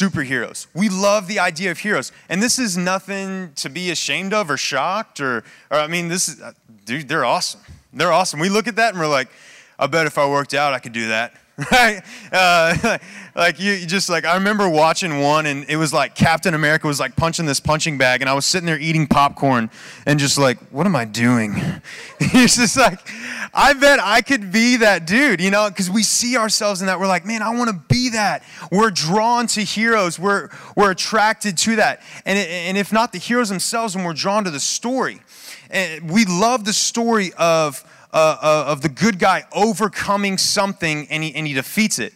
superheroes. We love the idea of heroes. And this is nothing to be ashamed of or shocked or, or I mean, this is, uh, dude, they're awesome. They're awesome. We look at that and we're like, I bet if I worked out, I could do that. Right? Uh, like you, you just like I remember watching one, and it was like Captain America was like punching this punching bag, and I was sitting there eating popcorn, and just like, what am I doing? It's just like, I bet I could be that dude, you know, because we see ourselves in that. We're like, man, I want to be that. We're drawn to heroes. We're we're attracted to that, and and if not the heroes themselves, when we're drawn to the story, and we love the story of uh, uh, of the good guy overcoming something and he, and he defeats it.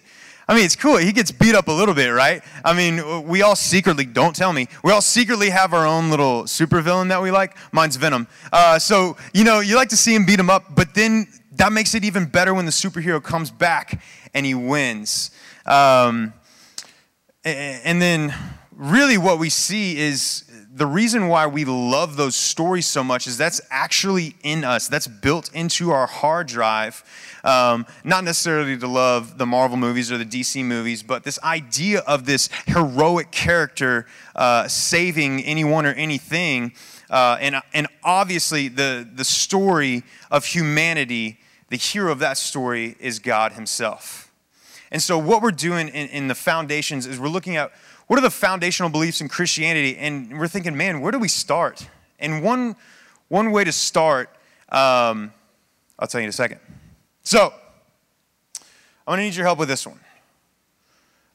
I mean, it's cool. He gets beat up a little bit, right? I mean, we all secretly, don't tell me, we all secretly have our own little supervillain that we like. Mine's Venom. Uh, so, you know, you like to see him beat him up, but then that makes it even better when the superhero comes back and he wins. Um, and then, really, what we see is the reason why we love those stories so much is that's actually in us. That's built into our hard drive. Um, not necessarily to love the Marvel movies or the DC movies, but this idea of this heroic character uh, saving anyone or anything. Uh, and, and obviously, the, the story of humanity, the hero of that story is God Himself. And so, what we're doing in, in the foundations is we're looking at what are the foundational beliefs in Christianity? And we're thinking, man, where do we start? And one, one way to start, um, I'll tell you in a second. So, I'm going to need your help with this one.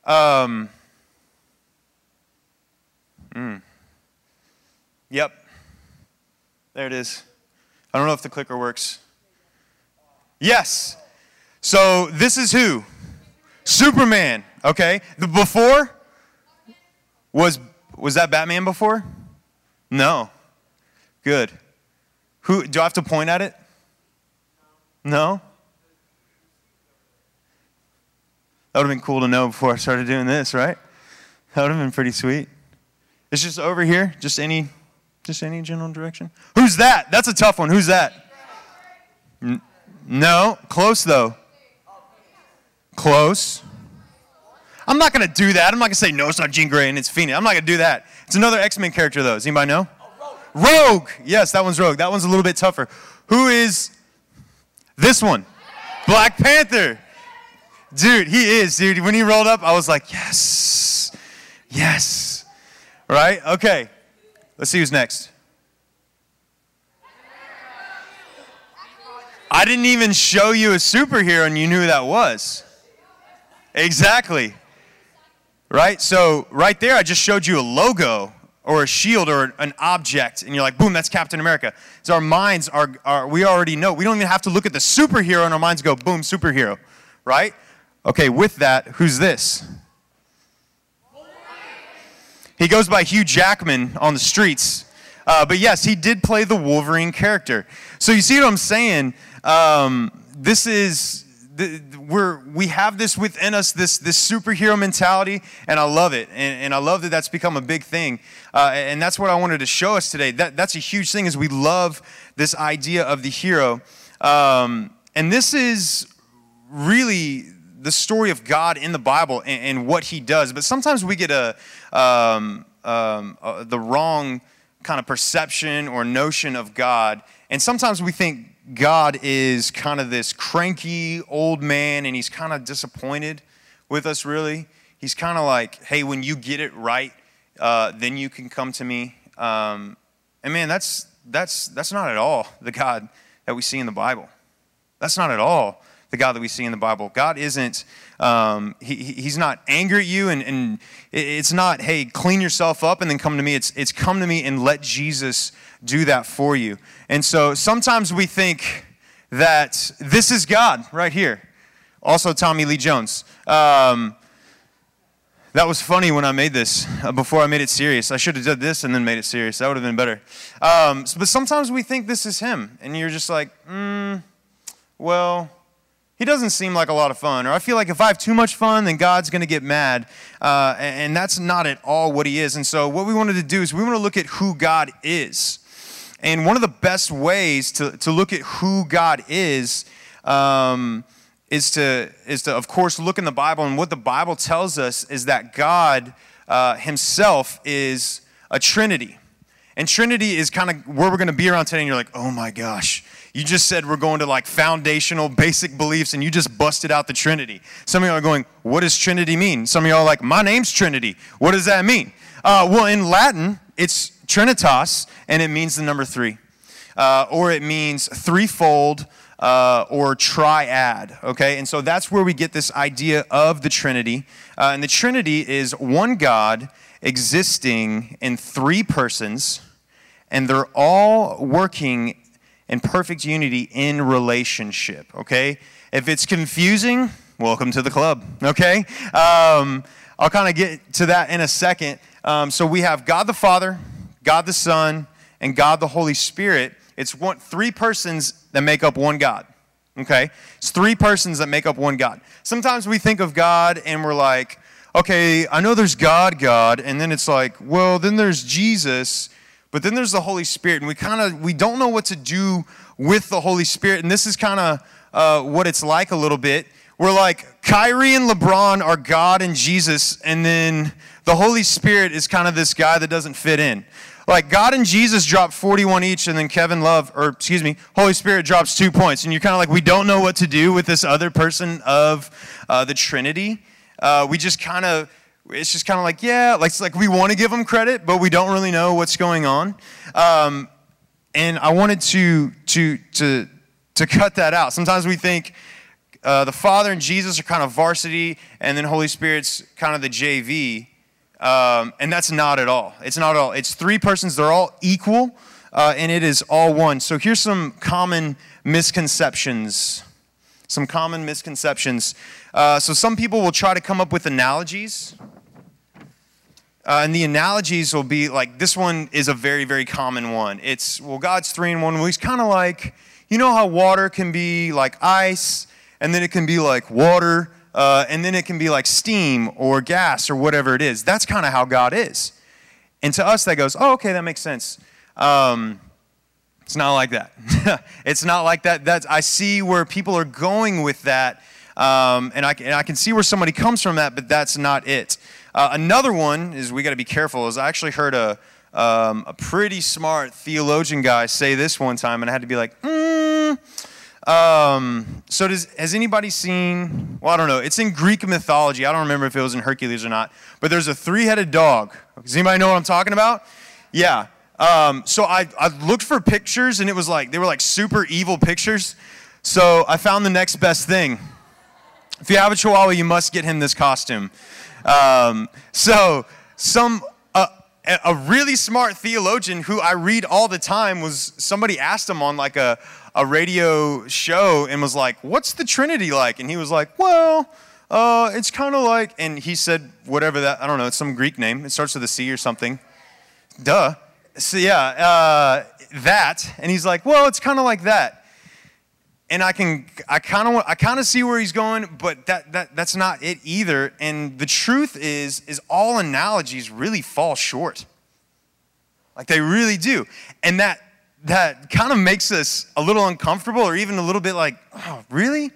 Um, mm, yep. There it is. I don't know if the clicker works. Yes. So, this is who? Superman. Okay. The before? Was, was that Batman before? No. Good. Who, do I have to point at it? No? That would have been cool to know before I started doing this, right? That would have been pretty sweet. It's just over here, just any, just any general direction. Who's that? That's a tough one. Who's that? N- no, close though. Close. I'm not going to do that. I'm not going to say, no, it's not Jean Grey and it's Phoenix. I'm not going to do that. It's another X Men character, though. Does anybody know? Oh, Rogue. Rogue. Yes, that one's Rogue. That one's a little bit tougher. Who is this one? Black Panther. Dude, he is, dude. When he rolled up, I was like, yes. Yes. Right? Okay. Let's see who's next. I didn't even show you a superhero and you knew who that was. Exactly. Right? So, right there, I just showed you a logo or a shield or an object, and you're like, boom, that's Captain America. So, our minds are, are we already know. We don't even have to look at the superhero, and our minds go, boom, superhero. Right? Okay, with that, who's this? He goes by Hugh Jackman on the streets. Uh, but yes, he did play the Wolverine character. So you see what I'm saying? Um, this is we're, we have this within us, this, this superhero mentality, and I love it. And, and I love that that's become a big thing. Uh, and that's what I wanted to show us today. That, that's a huge thing is we love this idea of the hero. Um, and this is really the story of God in the Bible and, and what he does. But sometimes we get a, um, um, uh, the wrong kind of perception or notion of God. And sometimes we think God is kind of this cranky old man and he's kind of disappointed with us, really. He's kind of like, hey, when you get it right, uh, then you can come to me. Um, and man, that's, that's, that's not at all the God that we see in the Bible. That's not at all the God that we see in the Bible. God isn't, um, he, he's not angry at you, and, and it's not, hey, clean yourself up and then come to me. It's, it's come to me and let Jesus do that for you. And so sometimes we think that this is God right here. Also, Tommy Lee Jones. Um, that was funny when I made this, uh, before I made it serious. I should have done this and then made it serious. That would have been better. Um, but sometimes we think this is him, and you're just like, mm, well, he doesn't seem like a lot of fun. Or I feel like if I have too much fun, then God's going to get mad. Uh, and that's not at all what he is. And so, what we wanted to do is we want to look at who God is. And one of the best ways to, to look at who God is um, is, to, is to, of course, look in the Bible. And what the Bible tells us is that God uh, himself is a Trinity. And Trinity is kind of where we're going to be around today. And you're like, oh my gosh, you just said we're going to like foundational, basic beliefs, and you just busted out the Trinity. Some of y'all are going, what does Trinity mean? Some of y'all are like, my name's Trinity. What does that mean? Uh, well, in Latin, it's Trinitas, and it means the number three. Uh, or it means threefold uh, or triad, okay? And so that's where we get this idea of the Trinity. Uh, and the Trinity is one God existing in three persons, and they're all working in perfect unity in relationship, okay? If it's confusing, welcome to the club, okay? Um, I'll kind of get to that in a second. Um, so we have God the Father, God the Son, and God the Holy Spirit. It's one, three persons that make up one God. Okay? It's three persons that make up one God. Sometimes we think of God and we're like, okay, I know there's God, God, and then it's like, well, then there's Jesus, but then there's the Holy Spirit, and we kind of we don't know what to do with the Holy Spirit, and this is kind of uh, what it's like a little bit. We're like Kyrie and LeBron are God and Jesus, and then the Holy Spirit is kind of this guy that doesn't fit in. Like God and Jesus drop 41 each, and then Kevin Love, or excuse me, Holy Spirit drops two points. And you're kind of like, we don't know what to do with this other person of uh, the Trinity. Uh, we just kind of, it's just kind of like, yeah, like, it's like we want to give them credit, but we don't really know what's going on. Um, and I wanted to, to, to, to cut that out. Sometimes we think uh, the Father and Jesus are kind of varsity, and then Holy Spirit's kind of the JV. Um, and that's not at all. It's not at all. It's three persons, they're all equal, uh, and it is all one. So here's some common misconceptions. Some common misconceptions. Uh, so some people will try to come up with analogies. Uh, and the analogies will be like this one is a very, very common one. It's, well, God's three in one. Well, he's kind of like, you know how water can be like ice, and then it can be like water, uh, and then it can be like steam or gas or whatever it is. That's kind of how God is. And to us, that goes, oh, okay, that makes sense. Um, it's not like that. it's not like that. That's, I see where people are going with that, um, and, I, and I can see where somebody comes from that, but that's not it. Uh, another one is we got to be careful. Is I actually heard a, um, a pretty smart theologian guy say this one time, and I had to be like, hmm. Um, so does has anybody seen? Well, I don't know. It's in Greek mythology. I don't remember if it was in Hercules or not. But there's a three-headed dog. Does anybody know what I'm talking about? Yeah. Um, so I, I looked for pictures, and it was like they were like super evil pictures. So I found the next best thing. If you have a Chihuahua, you must get him this costume. Um, so some uh, a really smart theologian who I read all the time was somebody asked him on like a a radio show and was like, What's the Trinity like? And he was like, Well, uh, it's kind of like, and he said, whatever that, I don't know, it's some Greek name. It starts with a C or something. Duh. So, yeah, uh, that. And he's like, Well, it's kind of like that. And I can, I kind of, I kind of see where he's going, but that, that, that's not it either. And the truth is, is all analogies really fall short. Like they really do. And that that kind of makes us a little uncomfortable or even a little bit like, oh, really?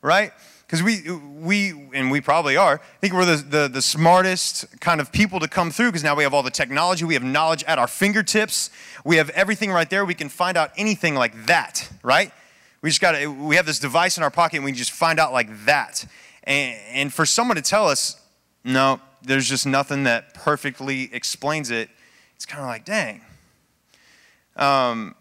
Right? Because we, we, and we probably are, I think we're the, the, the smartest kind of people to come through because now we have all the technology, we have knowledge at our fingertips, we have everything right there. We can find out anything like that, right? We just got we have this device in our pocket and we just find out like that. And, and for someone to tell us, no, there's just nothing that perfectly explains it, it's kind of like, dang um,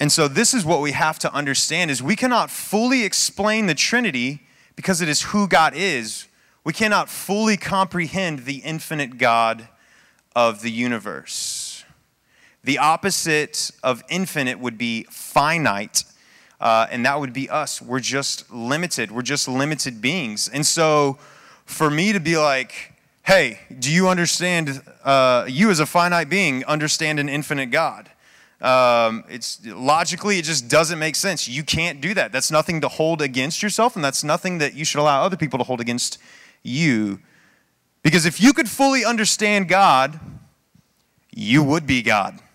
and so this is what we have to understand is we cannot fully explain the Trinity because it is who God is. We cannot fully comprehend the infinite God of the universe. The opposite of infinite would be finite, uh, and that would be us. We're just limited. We're just limited beings. And so for me to be like, hey, do you understand, uh, you as a finite being, understand an infinite God? Um, it's logically, it just doesn't make sense. You can't do that. That's nothing to hold against yourself, and that's nothing that you should allow other people to hold against you. Because if you could fully understand God, you would be God.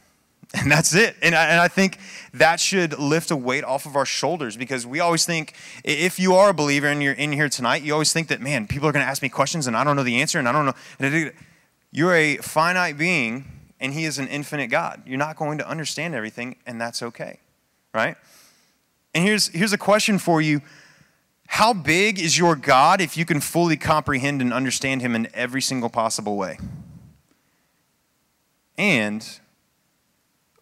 And that's it. And I, and I think that should lift a weight off of our shoulders because we always think if you are a believer and you're in here tonight, you always think that, man, people are going to ask me questions and I don't know the answer and I don't know. And you're a finite being, and He is an infinite God. You're not going to understand everything, and that's okay, right? And here's, here's a question for you How big is your God if you can fully comprehend and understand Him in every single possible way? And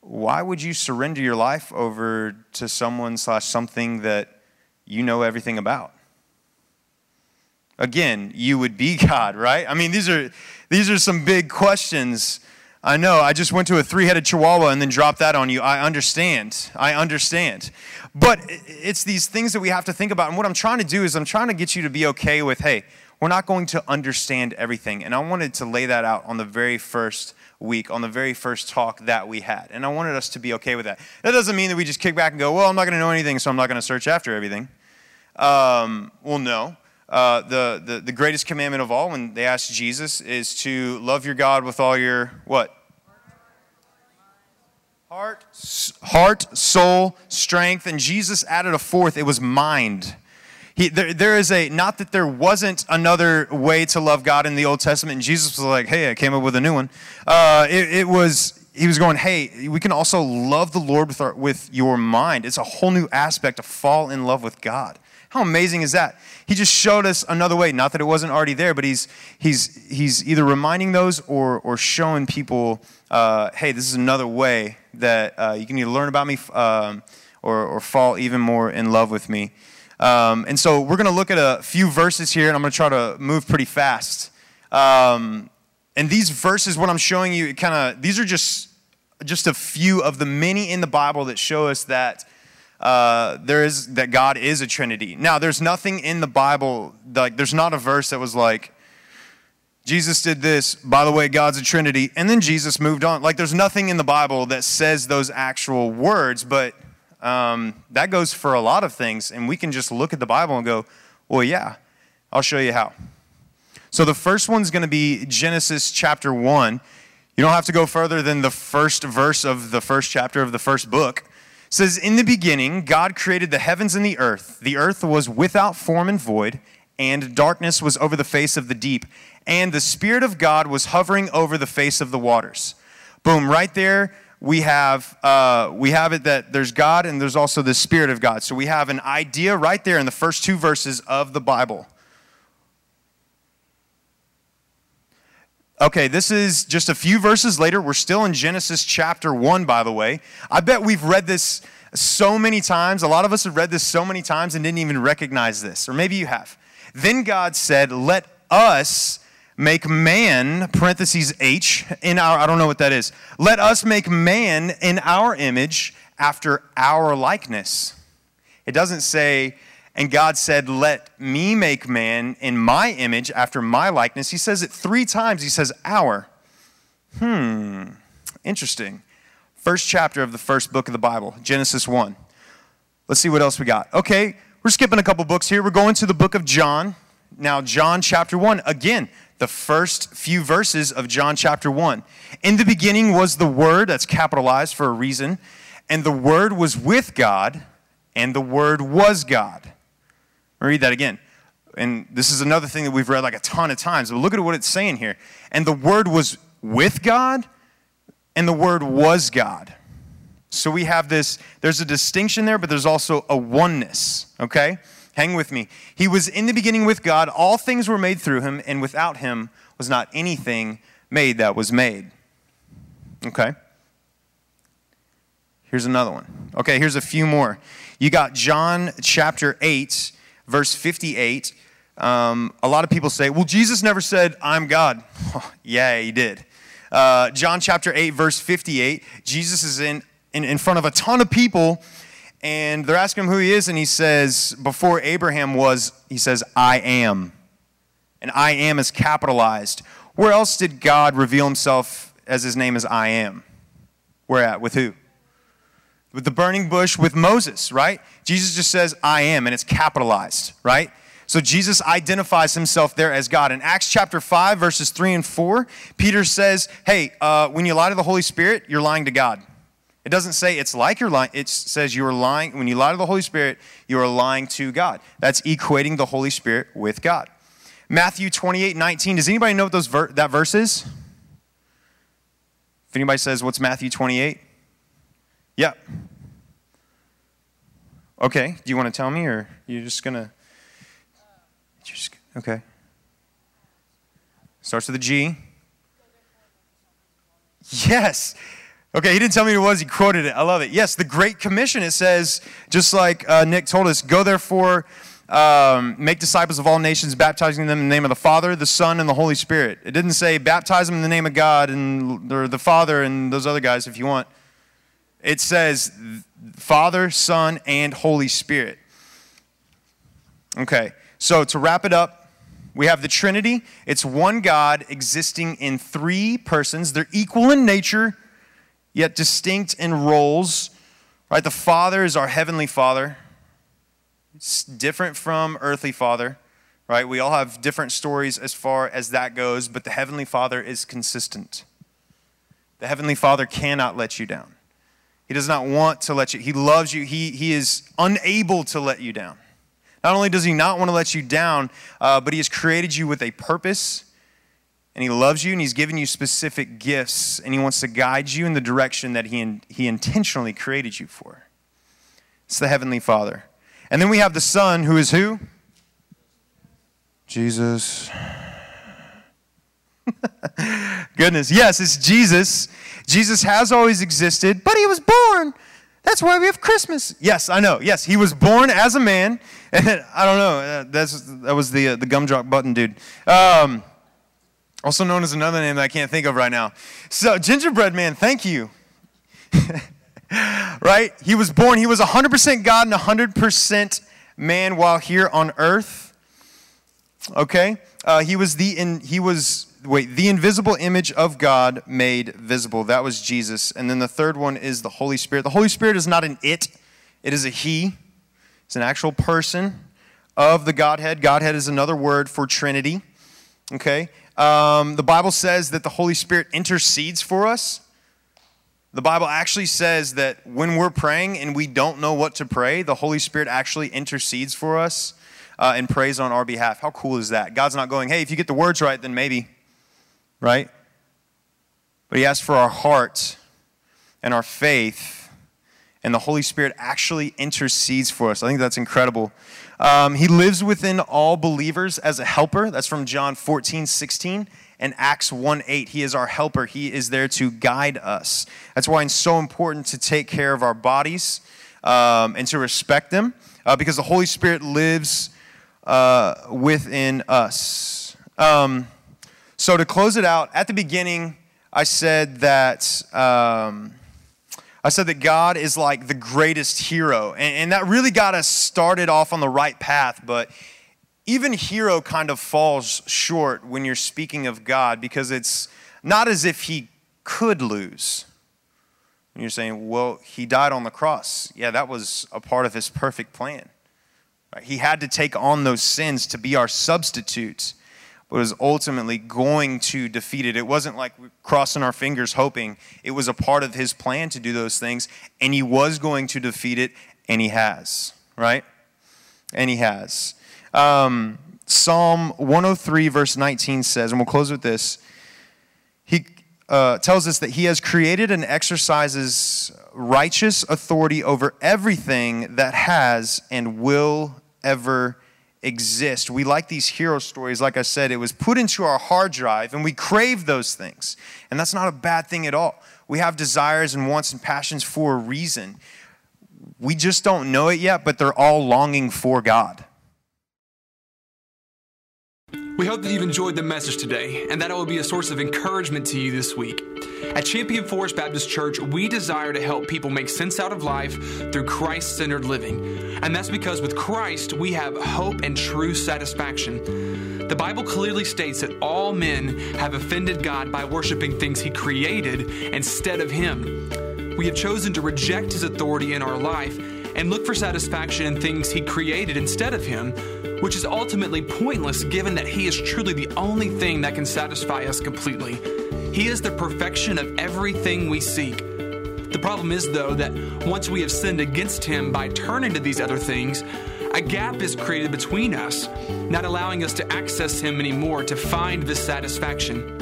why would you surrender your life over to someone slash something that you know everything about? Again, you would be God, right? I mean, these are these are some big questions. I know. I just went to a three-headed chihuahua and then dropped that on you. I understand. I understand. But it's these things that we have to think about. And what I'm trying to do is I'm trying to get you to be okay with, hey, we're not going to understand everything. And I wanted to lay that out on the very first week on the very first talk that we had. And I wanted us to be okay with that. That doesn't mean that we just kick back and go, well, I'm not going to know anything, so I'm not going to search after everything. Um, well, no. Uh, the, the, the greatest commandment of all, when they asked Jesus, is to love your God with all your what? Heart, heart, soul, strength. And Jesus added a fourth, it was mind. He, there, there is a, not that there wasn't another way to love God in the Old Testament, and Jesus was like, hey, I came up with a new one. Uh, it, it was, he was going, hey, we can also love the Lord with, our, with your mind. It's a whole new aspect to fall in love with God. How amazing is that? He just showed us another way. Not that it wasn't already there, but he's, he's, he's either reminding those or, or showing people, uh, hey, this is another way that uh, you can either learn about me um, or, or fall even more in love with me. Um, and so we're going to look at a few verses here, and I'm going to try to move pretty fast. Um, and these verses, what I'm showing you, kind of these are just just a few of the many in the Bible that show us that uh, there is that God is a Trinity. Now, there's nothing in the Bible like there's not a verse that was like Jesus did this. By the way, God's a Trinity, and then Jesus moved on. Like there's nothing in the Bible that says those actual words, but um, that goes for a lot of things, and we can just look at the Bible and go, well, yeah, I'll show you how. So the first one's going to be Genesis chapter 1. You don't have to go further than the first verse of the first chapter of the first book. Says, In the beginning, God created the heavens and the earth. The earth was without form and void, and darkness was over the face of the deep, and the Spirit of God was hovering over the face of the waters. Boom, right there we have, uh, we have it that there's God and there's also the Spirit of God. So we have an idea right there in the first two verses of the Bible. Okay, this is just a few verses later. We're still in Genesis chapter 1, by the way. I bet we've read this so many times. A lot of us have read this so many times and didn't even recognize this. Or maybe you have. Then God said, Let us make man, parentheses H, in our, I don't know what that is. Let us make man in our image after our likeness. It doesn't say, and God said, Let me make man in my image after my likeness. He says it three times. He says, Our. Hmm, interesting. First chapter of the first book of the Bible, Genesis 1. Let's see what else we got. Okay, we're skipping a couple books here. We're going to the book of John. Now, John chapter 1. Again, the first few verses of John chapter 1. In the beginning was the Word, that's capitalized for a reason, and the Word was with God, and the Word was God. Read that again. And this is another thing that we've read like a ton of times, but look at what it's saying here. And the Word was with God, and the Word was God. So we have this, there's a distinction there, but there's also a oneness, okay? Hang with me. He was in the beginning with God. All things were made through him, and without him was not anything made that was made. Okay? Here's another one. Okay, here's a few more. You got John chapter 8, verse 58. Um, a lot of people say, well, Jesus never said, I'm God. yeah, he did. Uh, John chapter 8, verse 58. Jesus is in, in, in front of a ton of people and they're asking him who he is, and he says, Before Abraham was, he says, I am. And I am is capitalized. Where else did God reveal himself as his name is I am? Where at? With who? With the burning bush with Moses, right? Jesus just says, I am, and it's capitalized, right? So Jesus identifies himself there as God. In Acts chapter 5, verses 3 and 4, Peter says, Hey, uh, when you lie to the Holy Spirit, you're lying to God. It doesn't say it's like you're lying. It says you are lying. When you lie to the Holy Spirit, you are lying to God. That's equating the Holy Spirit with God. Matthew 28, 19. Does anybody know what those ver- that verse is? If anybody says, What's Matthew 28? Yeah. Okay. Do you want to tell me, or you're just going to. Just, okay. Starts with a G. Yes. Okay, he didn't tell me who it was. He quoted it. I love it. Yes, the Great Commission, it says, just like uh, Nick told us, go therefore, um, make disciples of all nations, baptizing them in the name of the Father, the Son, and the Holy Spirit. It didn't say baptize them in the name of God and or the Father and those other guys if you want. It says Father, Son, and Holy Spirit. Okay, so to wrap it up, we have the Trinity. It's one God existing in three persons. They're equal in nature, yet distinct in roles. Right? The Father is our heavenly Father. It's different from earthly Father. Right? We all have different stories as far as that goes, but the heavenly Father is consistent. The heavenly Father cannot let you down. He does not want to let you. He loves you. He, he is unable to let you down. Not only does he not want to let you down, uh, but he has created you with a purpose, and he loves you, and he's given you specific gifts, and he wants to guide you in the direction that he, in, he intentionally created you for. It's the Heavenly Father. And then we have the Son, who is who? Jesus. Goodness. Yes, it's Jesus. Jesus has always existed, but he was born. That's why we have Christmas. Yes, I know. Yes, he was born as a man. And I don't know. Uh, that's, that was the, uh, the gumdrop button dude. Um, also known as another name that I can't think of right now. So, Gingerbread Man, thank you. right? He was born, he was 100% God and 100% man while here on earth. Okay? Uh, he was the in, he was wait, the invisible image of God made visible. That was Jesus. And then the third one is the Holy Spirit. The Holy Spirit is not an it, it is a he. It's an actual person of the Godhead. Godhead is another word for Trinity. Okay? Um, the Bible says that the Holy Spirit intercedes for us. The Bible actually says that when we're praying and we don't know what to pray, the Holy Spirit actually intercedes for us uh, and prays on our behalf. How cool is that? God's not going, hey, if you get the words right, then maybe right? But he asks for our heart and our faith, and the Holy Spirit actually intercedes for us. I think that's incredible. Um, he lives within all believers as a helper. That's from John 14, 16 and Acts 1 8. He is our helper, He is there to guide us. That's why it's so important to take care of our bodies um, and to respect them uh, because the Holy Spirit lives uh, within us. Um, so, to close it out, at the beginning, I said that. Um, I said that God is like the greatest hero. And, and, that really got us started off on the right path. But even hero kind of falls short when you're speaking of God because it's not as if he could lose. And you're saying, well, he died on the cross. Yeah, that was a part of his perfect plan. Right? He had to take on those sins to be our substitute but was ultimately going to defeat it. It wasn't like crossing our fingers hoping. It was a part of his plan to do those things, and he was going to defeat it, and he has, right? And he has. Um, Psalm 103, verse 19 says, and we'll close with this. He uh, tells us that he has created and exercises righteous authority over everything that has and will ever exist. We like these hero stories. Like I said, it was put into our hard drive and we crave those things. And that's not a bad thing at all. We have desires and wants and passions for a reason. We just don't know it yet, but they're all longing for God. We hope that you've enjoyed the message today and that it will be a source of encouragement to you this week. At Champion Forest Baptist Church, we desire to help people make sense out of life through Christ centered living. And that's because with Christ, we have hope and true satisfaction. The Bible clearly states that all men have offended God by worshiping things He created instead of Him. We have chosen to reject His authority in our life and look for satisfaction in things He created instead of Him, which is ultimately pointless given that He is truly the only thing that can satisfy us completely. He is the perfection of everything we seek. The problem is, though, that once we have sinned against Him by turning to these other things, a gap is created between us, not allowing us to access Him anymore to find this satisfaction.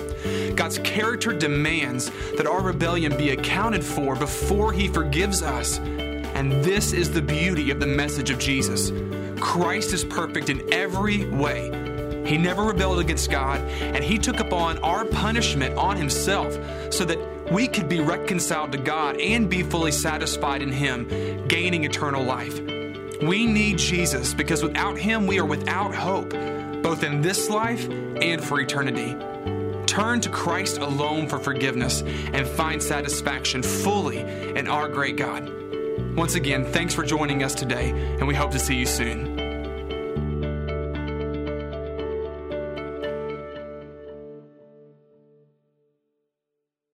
God's character demands that our rebellion be accounted for before He forgives us. And this is the beauty of the message of Jesus. Christ is perfect in every way. He never rebelled against God, and He took upon our punishment on Himself so that we could be reconciled to God and be fully satisfied in Him, gaining eternal life. We need Jesus because without Him, we are without hope, both in this life and for eternity. Turn to Christ alone for forgiveness and find satisfaction fully in our great God. Once again, thanks for joining us today, and we hope to see you soon.